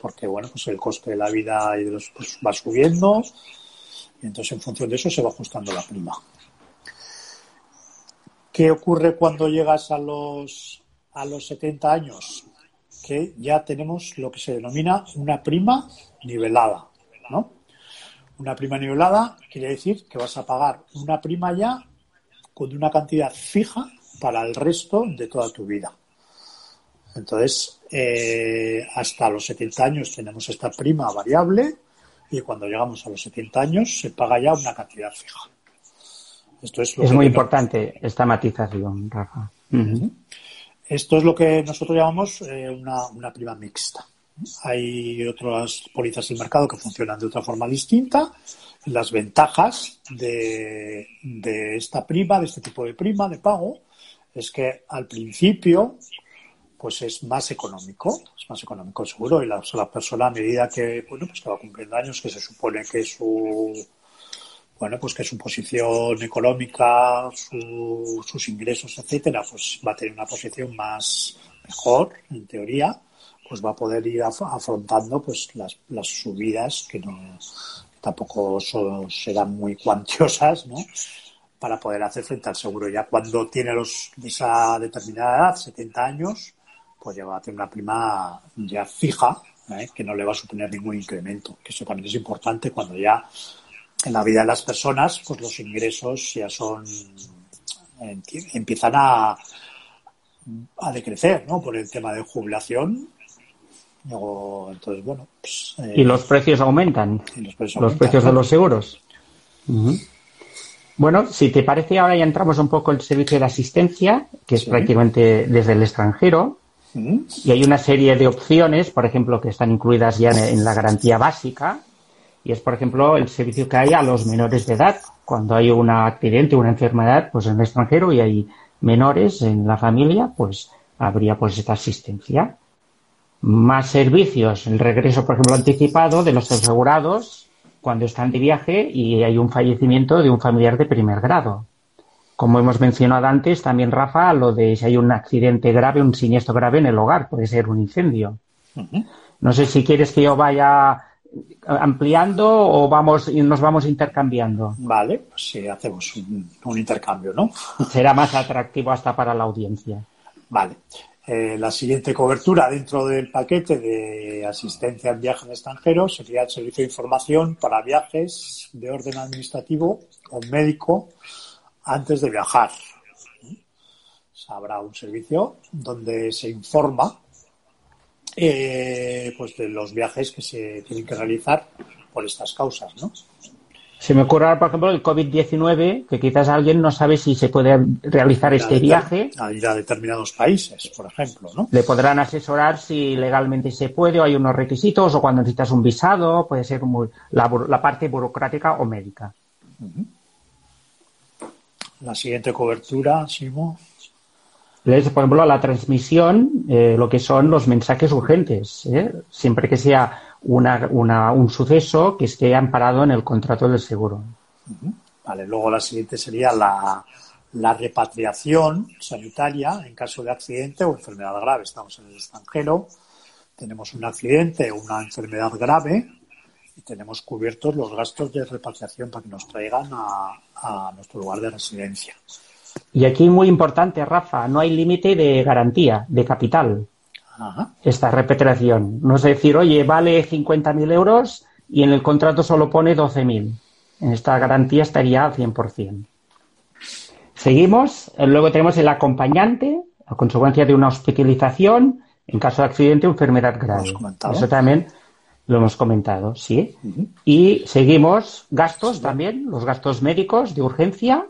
porque bueno, pues el coste de la vida y de los, pues, va subiendo y entonces en función de eso se va ajustando la prima. ¿Qué ocurre cuando llegas a los a los 70 años? que ya tenemos lo que se denomina una prima nivelada, ¿no? Una prima nivelada quiere decir que vas a pagar una prima ya con una cantidad fija para el resto de toda tu vida. Entonces, eh, hasta los 70 años tenemos esta prima variable y cuando llegamos a los 70 años se paga ya una cantidad fija. Esto es, muy importante esta matización, Rafa. Esto es lo que nosotros llamamos eh, una, prima mixta. Hay otras pólizas del mercado que funcionan de otra forma distinta. Las ventajas de, esta prima, de este tipo de prima de pago, es que al principio pues es más económico, es más económico seguro, y la, la persona a medida que, bueno, pues que va cumpliendo años, que se supone que su bueno, pues que su posición económica, sus ingresos, etcétera, pues va a tener una posición más mejor, en teoría, pues va a poder ir afrontando pues las, las subidas que no tampoco serán muy cuantiosas, ¿no? Para poder hacer frente al seguro. Ya cuando tiene los esa determinada edad, 70 años, pues ya va a tener una prima ya fija, ¿eh? que no le va a suponer ningún incremento. Que eso también es importante cuando ya en la vida de las personas, pues los ingresos ya son, empiezan a, a decrecer, ¿no? Por el tema de jubilación. Luego, entonces, bueno, pues, eh, y los precios aumentan. los precios, de los seguros. Bueno, si te parece, ahora ya entramos un poco en el servicio de asistencia, que es prácticamente desde el extranjero. Y hay una serie de opciones, por ejemplo, que están incluidas ya en la garantía básica, y es, por ejemplo, el servicio que hay a los menores de edad. Cuando hay un accidente, una enfermedad, pues en el extranjero y hay menores en la familia, pues habría pues esta asistencia. Más servicios, el regreso, por ejemplo, anticipado de los asegurados cuando están de viaje y hay un fallecimiento de un familiar de primer grado. Como hemos mencionado antes, también Rafa, lo de si hay un accidente grave, un siniestro grave en el hogar, puede ser un incendio. No sé si quieres que yo vaya ampliando o vamos y nos vamos intercambiando. Vale, pues sí, hacemos un, intercambio, ¿no? *laughs* Será más atractivo hasta para la audiencia. Vale. Eh, la siguiente cobertura dentro del paquete de asistencia en viajes extranjeros sería el servicio de información para viajes de orden administrativo o médico antes de viajar. Habrá un servicio donde se informa eh, pues de los viajes que se tienen que realizar por estas causas, ¿no? Se me ocurre, por ejemplo, el COVID-19, que quizás alguien no sabe si se puede realizar este viaje. A ir a determinados países, por ejemplo, ¿no? Le podrán asesorar si legalmente se puede o hay unos requisitos o cuando necesitas un visado, puede ser muy, la, parte burocrática o médica. La siguiente cobertura, Simo por ejemplo, la transmisión, eh, lo que son los mensajes urgentes, ¿eh? siempre que sea un suceso que esté amparado en el contrato del seguro. Vale, luego la siguiente sería la, repatriación sanitaria en caso de accidente o enfermedad grave. Estamos en el extranjero, tenemos un accidente o una enfermedad grave y tenemos cubiertos los gastos de repatriación para que nos traigan a nuestro lugar de residencia. Y aquí muy importante, Rafa, no hay límite de garantía, de capital. Esta repatriación. No es decir, oye, vale 50.000 euros y en el contrato solo pone 12.000. En esta garantía estaría al 100%. Seguimos. Luego tenemos el acompañante, a consecuencia de una hospitalización en caso de accidente o enfermedad grave. Eso también lo hemos comentado, sí. Y seguimos gastos también, los gastos médicos de urgencia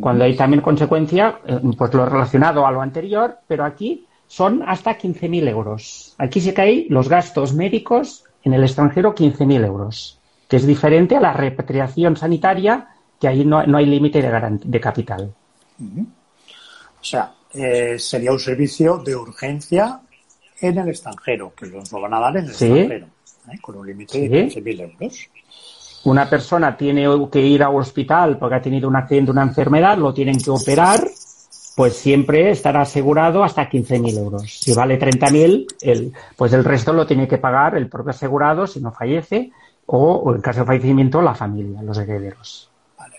cuando hay también consecuencia, eh, pues lo relacionado a lo anterior, pero aquí son hasta 15.000 euros. Aquí se caen los gastos médicos en el extranjero 15.000 euros, que es diferente a la repatriación sanitaria, que ahí no, hay límite de, de, capital. O sea, eh, sería un servicio de urgencia en el extranjero, que nos lo van a dar en el extranjero, ¿eh? con un límite de 15.000 euros una persona tiene que ir al hospital porque ha tenido un accidente, una enfermedad, lo tienen que operar, pues siempre estará asegurado hasta 15.000 euros. Si vale 30.000, el, pues el resto lo tiene que pagar el propio asegurado si no fallece o, en caso de fallecimiento la familia, los herederos.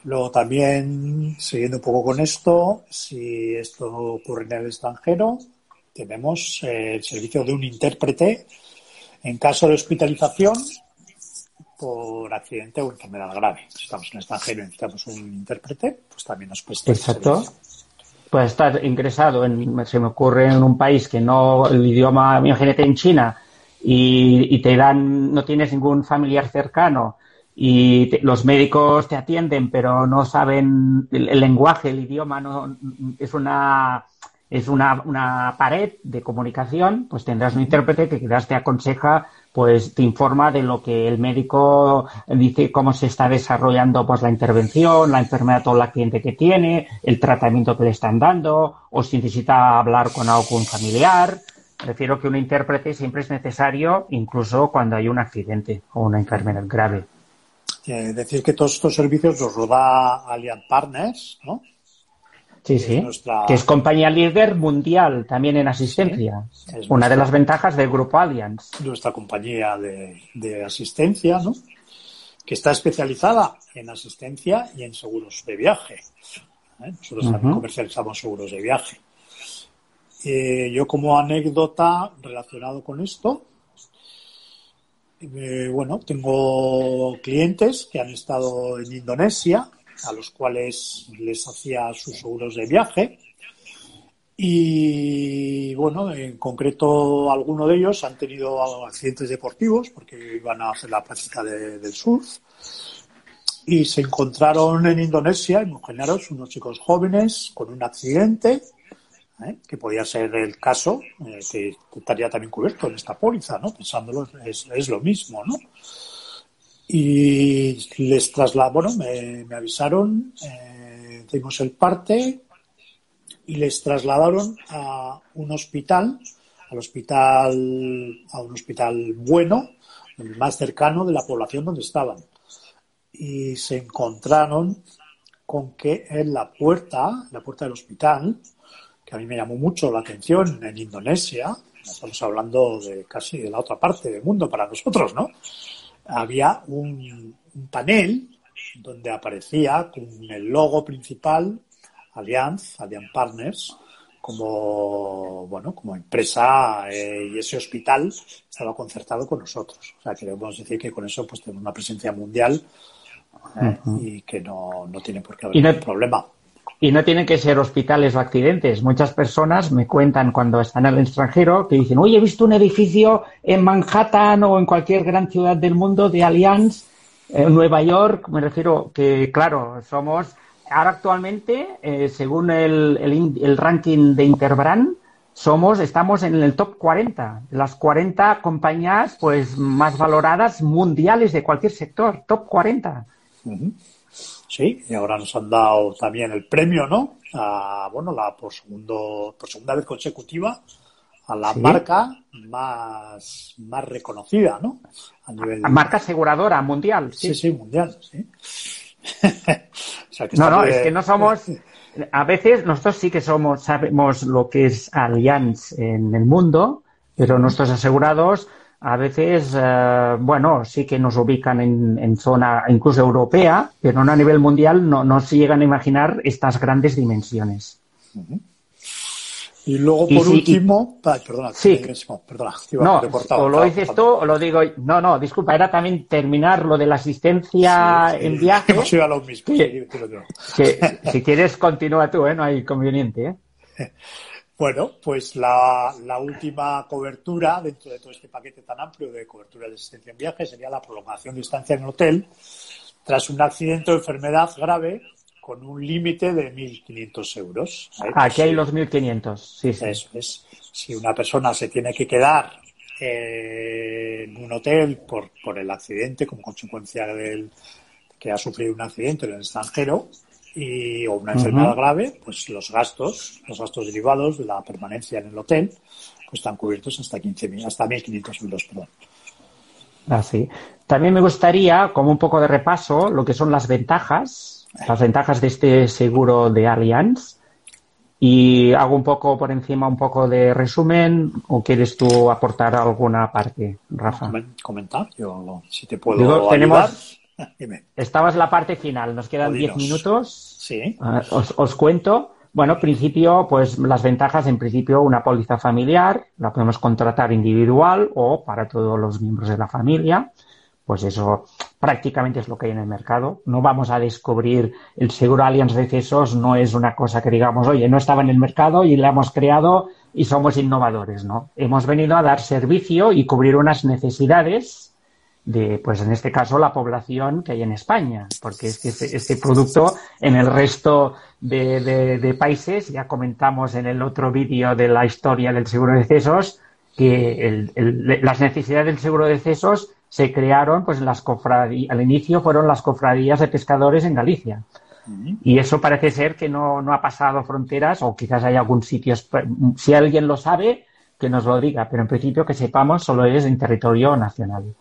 Luego también, siguiendo un poco con esto, si esto ocurre en el extranjero, tenemos el servicio de un intérprete en caso de hospitalización por accidente o enfermedad grave. Si estamos en el extranjero y necesitamos un intérprete, pues también nos cuesta. Exacto. Puede estar ingresado en, se me ocurre en un país que no, el idioma, imagínate en China, y, te dan, no tienes ningún familiar cercano y los médicos te atienden pero no saben el, lenguaje, el idioma, no, es una, es una, una, pared de comunicación, pues tendrás un intérprete que quizás te aconseja pues te informa de lo que el médico dice, cómo se está desarrollando pues la intervención, la enfermedad o la cliente que tiene, el tratamiento que le están dando, o si necesita hablar con algún familiar. Refiero que un intérprete siempre es necesario, incluso cuando hay un accidente o una enfermedad grave. Es decir, que todos estos servicios los roda Allianz Partners, ¿no? Sí, sí. Que es compañía líder mundial también en asistencia. Una de las ventajas del grupo Allianz. Nuestra compañía de, asistencia, ¿no? Que está especializada en asistencia y en seguros de viaje. ¿eh? Nosotros también comercializamos seguros de viaje. Eh, yo como anécdota relacionado con esto, eh, bueno, tengo clientes que han estado en Indonesia a los cuales les hacía sus seguros de viaje. Y bueno, en concreto, algunos de ellos han tenido accidentes deportivos porque iban a hacer la práctica del surf. Y se encontraron en Indonesia, imaginaros, unos chicos jóvenes con un accidente, ¿eh? que podía ser el caso, eh, que estaría también cubierto en esta póliza, ¿no? Pensándolo, es, es lo mismo, ¿no? Y les trasladaron, bueno, me, avisaron, eh, el parte y les trasladaron a un hospital, al hospital, a un hospital bueno, el más cercano de la población donde estaban. Y se encontraron con que en la puerta, la puerta del hospital, que a mí me llamó mucho la atención en Indonesia, estamos hablando de casi de la otra parte del mundo para nosotros, ¿no? Había un, panel donde aparecía con el logo principal Allianz, Allianz Partners, como bueno como empresa eh, y ese hospital estaba concertado con nosotros. O sea, queremos decir que con eso pues tenemos una presencia mundial eh, y que no, no, tiene por qué haber ningún problema. Y no tienen que ser hospitales o accidentes. Muchas personas me cuentan cuando están en el extranjero que dicen, oye, he visto un edificio en Manhattan o en cualquier gran ciudad del mundo de Allianz, en Nueva York. Me refiero que, claro, somos, ahora actualmente, eh, según el, el, ranking de Interbrand, somos, estamos en el top 40, las 40 compañías pues más valoradas mundiales de cualquier sector, top 40. Sí, y ahora nos han dado también el premio, ¿no? A, bueno, la por segundo, por segunda vez consecutiva a la marca más, más reconocida, ¿no? A nivel marca aseguradora mundial. Sí, sí, mundial, sí. *laughs* no, no, es que no somos. *laughs* A veces nosotros sí que somos, sabemos lo que es Allianz en el mundo, pero nuestros asegurados a veces, eh, bueno, sí que nos ubican en, zona incluso europea, pero no a nivel mundial no, no se llegan a imaginar estas grandes dimensiones. Y luego, por último, perdona, sí. perdona, no, o lo dices tú o lo digo. No, no, disculpa, era también terminar lo de la asistencia en viaje. *laughs* Hemos ido a lo mismo. *laughs* si quieres, continúa tú, ¿eh? no hay conveniente. ¿eh? *laughs* Bueno, pues la, última cobertura dentro de todo este paquete tan amplio de cobertura de asistencia en viaje sería la prolongación de estancia en el hotel tras un accidente o enfermedad grave con un límite de 1.500 euros. Aquí hay los 1.500, sí, sí. Eso es. Si una persona se tiene que quedar eh, en un hotel por, por el accidente como consecuencia del que ha sufrido un accidente en el extranjero, y, o una enfermedad grave, pues los gastos, los gastos derivados de la permanencia en el hotel, pues están cubiertos hasta 15.000, hasta 1.500 euros, perdón. Así. Ah, También me gustaría, como un poco de repaso, lo que son las ventajas, las ventajas de este seguro de Allianz. Y hago un poco por encima, un poco de resumen, o quieres tú aportar alguna parte, Rafa. Comentar, yo si te puedo ayudar. Tenemos, *laughs* Estaba en la parte final, nos quedan 10 minutos. Sí. Ah, os, cuento. Bueno, principio, pues las ventajas, en principio, una póliza familiar, la podemos contratar individual o para todos los miembros de la familia. Pues eso prácticamente es lo que hay en el mercado. No vamos a descubrir el seguro Allianz de Cesos, no es una cosa que digamos, oye, no estaba en el mercado y la hemos creado y somos innovadores, ¿no? Hemos venido a dar servicio y cubrir unas necesidades de, pues en este caso, la población que hay en España, porque es que este, este producto en el resto de, de, países, ya comentamos en el otro vídeo de la historia del seguro de cesos, que el, las necesidades del seguro de cesos se crearon, pues en las cofradías, al inicio fueron las cofradías de pescadores en Galicia. Y eso parece ser que no, no ha pasado fronteras, o quizás hay algún sitio, si alguien lo sabe, que nos lo diga, pero en principio que sepamos solo es en territorio nacional.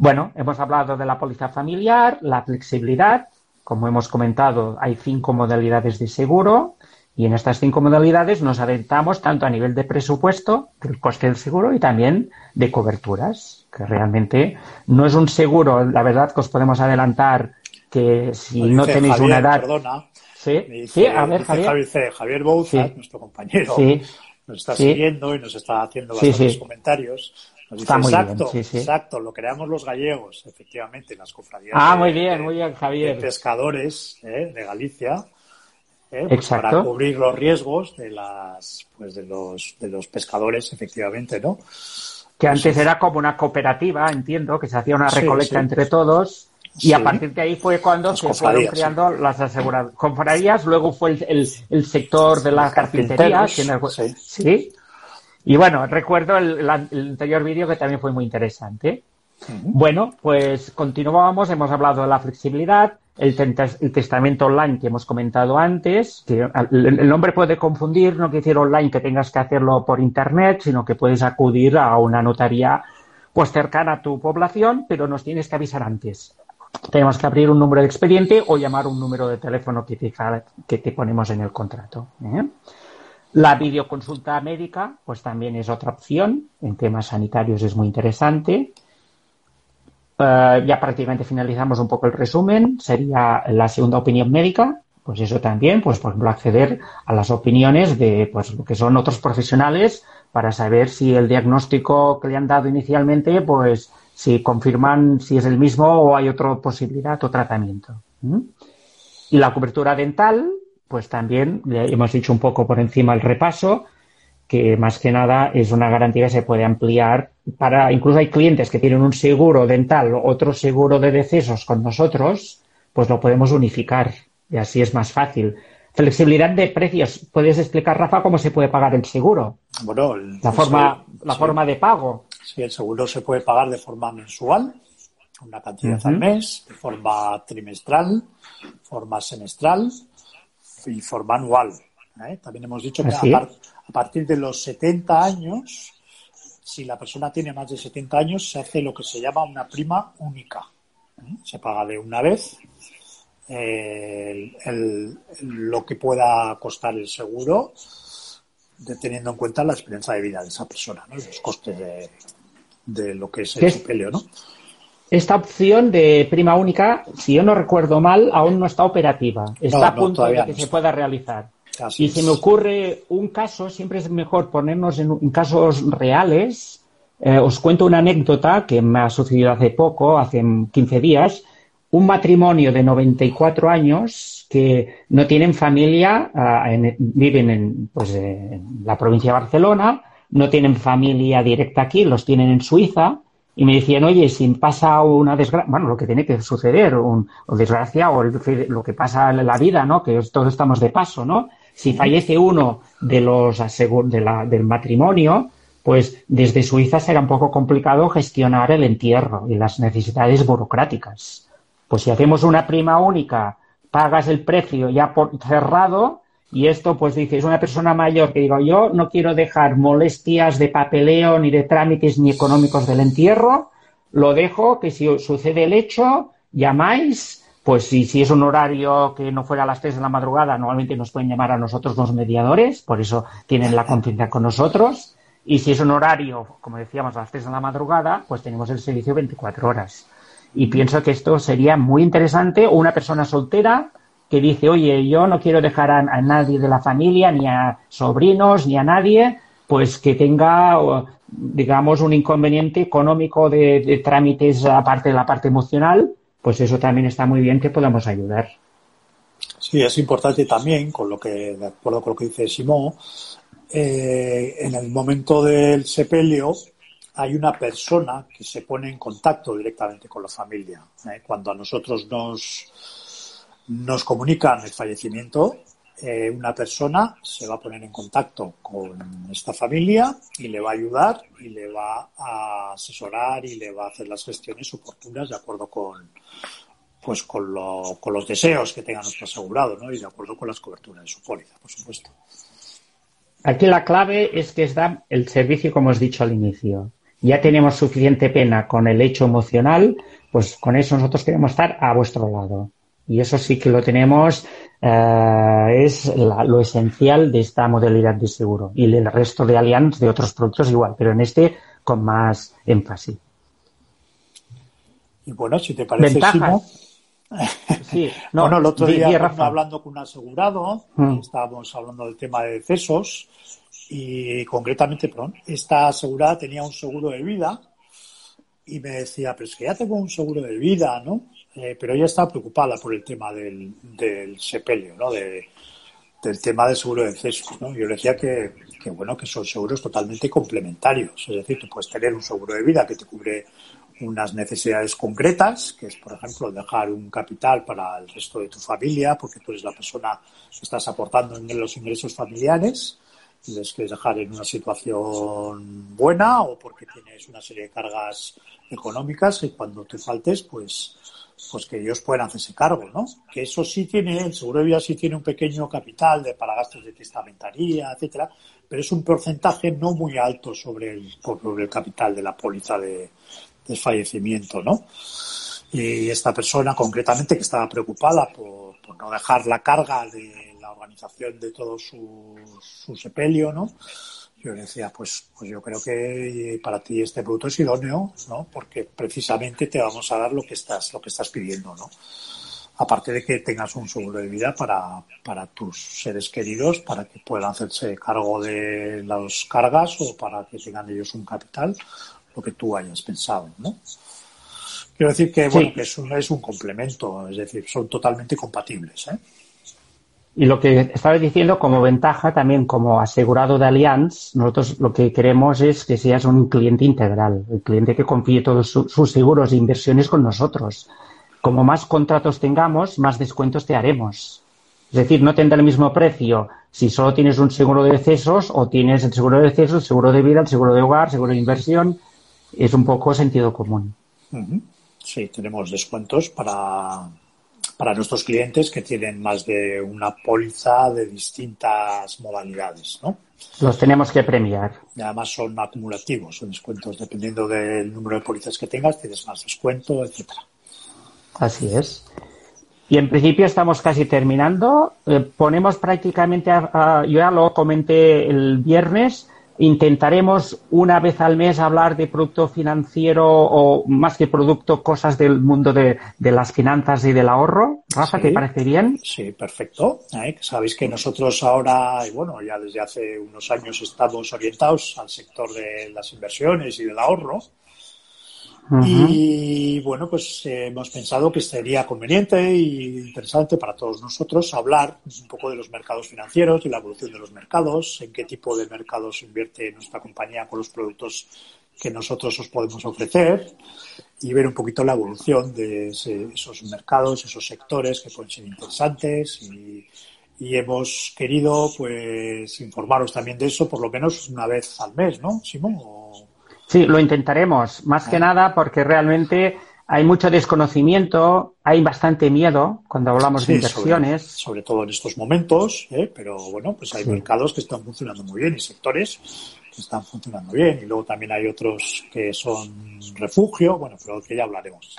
Bueno, hemos hablado de la póliza familiar, la flexibilidad. Como hemos comentado, hay cinco modalidades de seguro y en estas cinco modalidades nos adaptamos tanto a nivel de presupuesto, del coste del seguro, y también de coberturas, que realmente no es un seguro, la verdad que os podemos adelantar que si no tenéis una edad... Perdona, sí, sí, a ver, Javier. Javier, Bouza, nuestro compañero, nos está siguiendo y nos está haciendo bastantes comentarios exacto, exacto, lo creamos los gallegos, efectivamente, las cofradías. Ah, muy bien, muy bien, Javier. De pescadores ¿eh? de Galicia. ¿eh? Pues para cubrir los riesgos de las, pues de los, de los pescadores, efectivamente, ¿no? Que pues antes era como una cooperativa, entiendo, que se hacía una recolecta entre todos. Y a partir de ahí fue cuando se fueron creando las aseguradoras. Confrarías, luego fue el, el, sector de la carpintería. sí. Y bueno, recuerdo el, anterior vídeo que también fue muy interesante. Bueno, pues continuamos, hemos hablado de la flexibilidad, el, testamento online que hemos comentado antes, que el, nombre puede confundir, no quiere decir online que tengas que hacerlo por internet, sino que puedes acudir a una notaría pues cercana a tu población, pero nos tienes que avisar antes. Tenemos que abrir un número de expediente o llamar un número de teléfono que te, que te ponemos en el contrato. ¿eh? La videoconsulta médica, pues también es otra opción. En temas sanitarios es muy interesante. Eh, ya prácticamente finalizamos un poco el resumen. Sería la segunda opinión médica. Pues eso también, pues por ejemplo, acceder a las opiniones de pues lo que son otros profesionales para saber si el diagnóstico que le han dado inicialmente, pues si confirman si es el mismo o hay otra posibilidad o tratamiento. Y la cobertura dental, pues también hemos dicho un poco por encima el repaso, que más que nada es una garantía que se puede ampliar para, incluso hay clientes que tienen un seguro dental, otro seguro de decesos con nosotros, pues lo podemos unificar y así es más fácil. Flexibilidad de precios. ¿Puedes explicar, Rafa, cómo se puede pagar el seguro? Bueno, la forma, la forma de pago. Sí, el seguro se puede pagar de forma mensual, una cantidad al mes, de forma trimestral, forma semestral y forma anual. ¿eh? También hemos dicho que a, a, partir de los 70 años, si la persona tiene más de 70 años, se hace lo que se llama una prima única. ¿eh? Se paga de una vez el, lo que pueda costar el seguro, teniendo en cuenta la experiencia de vida de esa persona, ¿no? los costes de, lo que es el sepelio, ¿no? Esta opción de prima única, si yo no recuerdo mal, aún no está operativa. Está a punto de que se pueda realizar. y si me ocurre un caso, siempre es mejor ponernos en, casos reales. Eh, os cuento una anécdota que me ha sucedido hace poco, hace 15 días un matrimonio de 94 años que no tienen familia, ah, viven pues, en, la provincia de Barcelona, no tienen familia directa aquí, los tienen en Suiza, y me decían, oye, si pasa una desgracia, bueno, lo que tiene que suceder, un, o desgracia, o lo que pasa en la vida, ¿no? Que todos estamos de paso, ¿no? Si fallece uno de los de la, del matrimonio, pues desde Suiza será un poco complicado gestionar el entierro y las necesidades burocráticas. Pues si hacemos una prima única, pagas el precio ya por cerrado y esto pues dices una persona mayor que digo yo no quiero dejar molestias de papeleo ni de trámites ni económicos del entierro, lo dejo que si sucede el hecho llamáis pues si, si es un horario que no fuera a las 3 de la madrugada, normalmente nos pueden llamar a nosotros los mediadores, por eso tienen la confianza con nosotros. Y si es un horario, como decíamos, a las 3 de la madrugada, pues tenemos el servicio 24 horas. Y pienso que esto sería muy interesante. Una persona soltera que dice, oye, yo no quiero dejar a, nadie de la familia, ni a sobrinos, ni a nadie, pues que tenga, digamos, un inconveniente económico de, trámites aparte de la parte emocional, pues eso también está muy bien que podamos ayudar. Sí, es importante también, con lo que, de acuerdo con lo que dice Simón, eh, en el momento del sepelio, hay una persona que se pone en contacto directamente con la familia. ¿eh? Cuando a nosotros nos, nos comunican el fallecimiento, eh, una persona se va a poner en contacto con esta familia y le va a ayudar y le va a asesorar y le va a hacer las gestiones oportunas de acuerdo con pues con, lo, con los deseos que tenga nuestro asegurado ¿no? y de acuerdo con las coberturas de su póliza, por supuesto. Aquí la clave es que es dar el servicio, como os dicho al inicio ya tenemos suficiente pena con el hecho emocional, pues con eso nosotros queremos estar a vuestro lado. Y eso sí que lo tenemos, eh, es lo esencial de esta modalidad de seguro. Y el resto de Allianz de otros productos igual, pero en este con más énfasis. Y bueno, si te parece, *laughs* Sí, *laughs* no, bueno, el otro día hablando con un asegurado, mm. estábamos hablando del tema de decesos, y concretamente, perdón, esta asegurada tenía un seguro de vida y me decía, pero es que ya tengo un seguro de vida, ¿no? Eh, pero ella estaba preocupada por el tema del, del sepelio, ¿no? De, del tema del seguro de deceso, ¿no? Yo le decía que, que, bueno, que son seguros totalmente complementarios. Es decir, tú puedes tener un seguro de vida que te cubre unas necesidades concretas, que es, por ejemplo, dejar un capital para el resto de tu familia, porque tú eres la persona que estás aportando en los ingresos familiares les quieres dejar en una situación buena o porque tienes una serie de cargas económicas y cuando te faltes, pues, pues que ellos puedan hacerse cargo, ¿no? Que eso sí tiene, el seguro de vida sí tiene un pequeño capital de, para gastos de testamentaría, etcétera, pero es un porcentaje no muy alto sobre el, sobre el capital de la póliza de desfallecimiento, ¿no? Y esta persona concretamente que estaba preocupada por, no dejar la carga de la organización de todo su, su sepelio, ¿no? Yo le decía, pues, pues yo creo que para ti este producto es idóneo, ¿no? Porque precisamente te vamos a dar lo que estás, lo que estás pidiendo, ¿no? Aparte de que tengas un seguro de vida para, para tus seres queridos, para que puedan hacerse cargo de las cargas o para que tengan ellos un capital, lo que tú hayas pensado, ¿no? Quiero decir que, bueno, que es un, es un complemento, es decir, son totalmente compatibles, ¿eh? Y lo que estaba diciendo como ventaja también como asegurado de Allianz, nosotros lo que queremos es que seas un cliente integral, el cliente que confíe todos sus seguros e inversiones con nosotros. Como más contratos tengamos, más descuentos te haremos. Es decir, no tendrá el mismo precio si solo tienes un seguro de decesos o tienes el seguro de decesos, el seguro de vida, el seguro de hogar, seguro de inversión. Es un poco sentido común. Sí, tenemos descuentos para, para nuestros clientes que tienen más de una póliza de distintas modalidades, ¿no? Los tenemos que premiar. Y además son acumulativos, son descuentos. Dependiendo del número de pólizas que tengas, tienes más descuento, etcétera. Así es. Y en principio estamos casi terminando. Eh, ponemos prácticamente, yo ya lo comenté el viernes, Intentaremos una vez al mes hablar de producto financiero o más que producto, cosas del mundo de, las finanzas y del ahorro. Rafa, ¿te parece bien? Sí, perfecto. Sabéis que nosotros ahora, y bueno, ya desde hace unos años estamos orientados al sector de las inversiones y del ahorro. Y bueno, pues eh, hemos pensado que sería conveniente e interesante para todos nosotros hablar un poco de los mercados financieros y la evolución de los mercados, en qué tipo de mercados invierte nuestra compañía con los productos que nosotros os podemos ofrecer y ver un poquito la evolución de esos mercados, esos sectores que pueden ser interesantes y, y hemos querido pues informaros también de eso por lo menos una vez al mes, ¿no, Simón? Sí, lo intentaremos, más que nada porque realmente hay mucho desconocimiento, hay bastante miedo cuando hablamos de inversiones. Sobre, todo en estos momentos, ¿eh? pero bueno, pues hay mercados que están funcionando muy bien y sectores que están funcionando bien y luego también hay otros que son refugio, bueno, pero que ya hablaremos.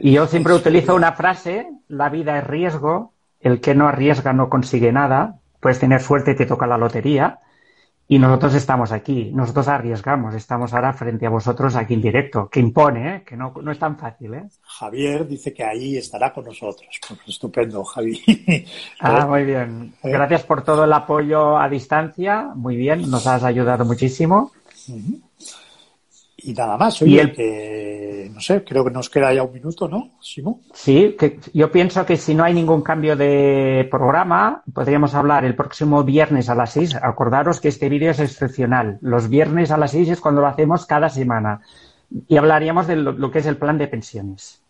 Y yo siempre utilizo una frase, la vida es riesgo, el que no arriesga no consigue nada, puedes tener suerte y te toca la lotería, y nosotros estamos aquí, nosotros arriesgamos, estamos ahora frente a vosotros aquí en directo, que impone, ¿eh? que no, no es tan fácil. ¿eh? Javier dice que ahí estará con nosotros. Pues estupendo, Javi. *laughs* ah, muy bien. ¿Eh? Gracias por todo el apoyo a distancia. Muy bien, nos has ayudado muchísimo. Y nada más, oye, que no sé, creo que nos queda ya un minuto, ¿no, Simón? Sí, que yo pienso que si no hay ningún cambio de programa, podríamos hablar el próximo viernes a las 6. Acordaros que este vídeo es excepcional. Los viernes a las 6 es cuando lo hacemos cada semana. Y hablaríamos de lo, lo que es el plan de pensiones.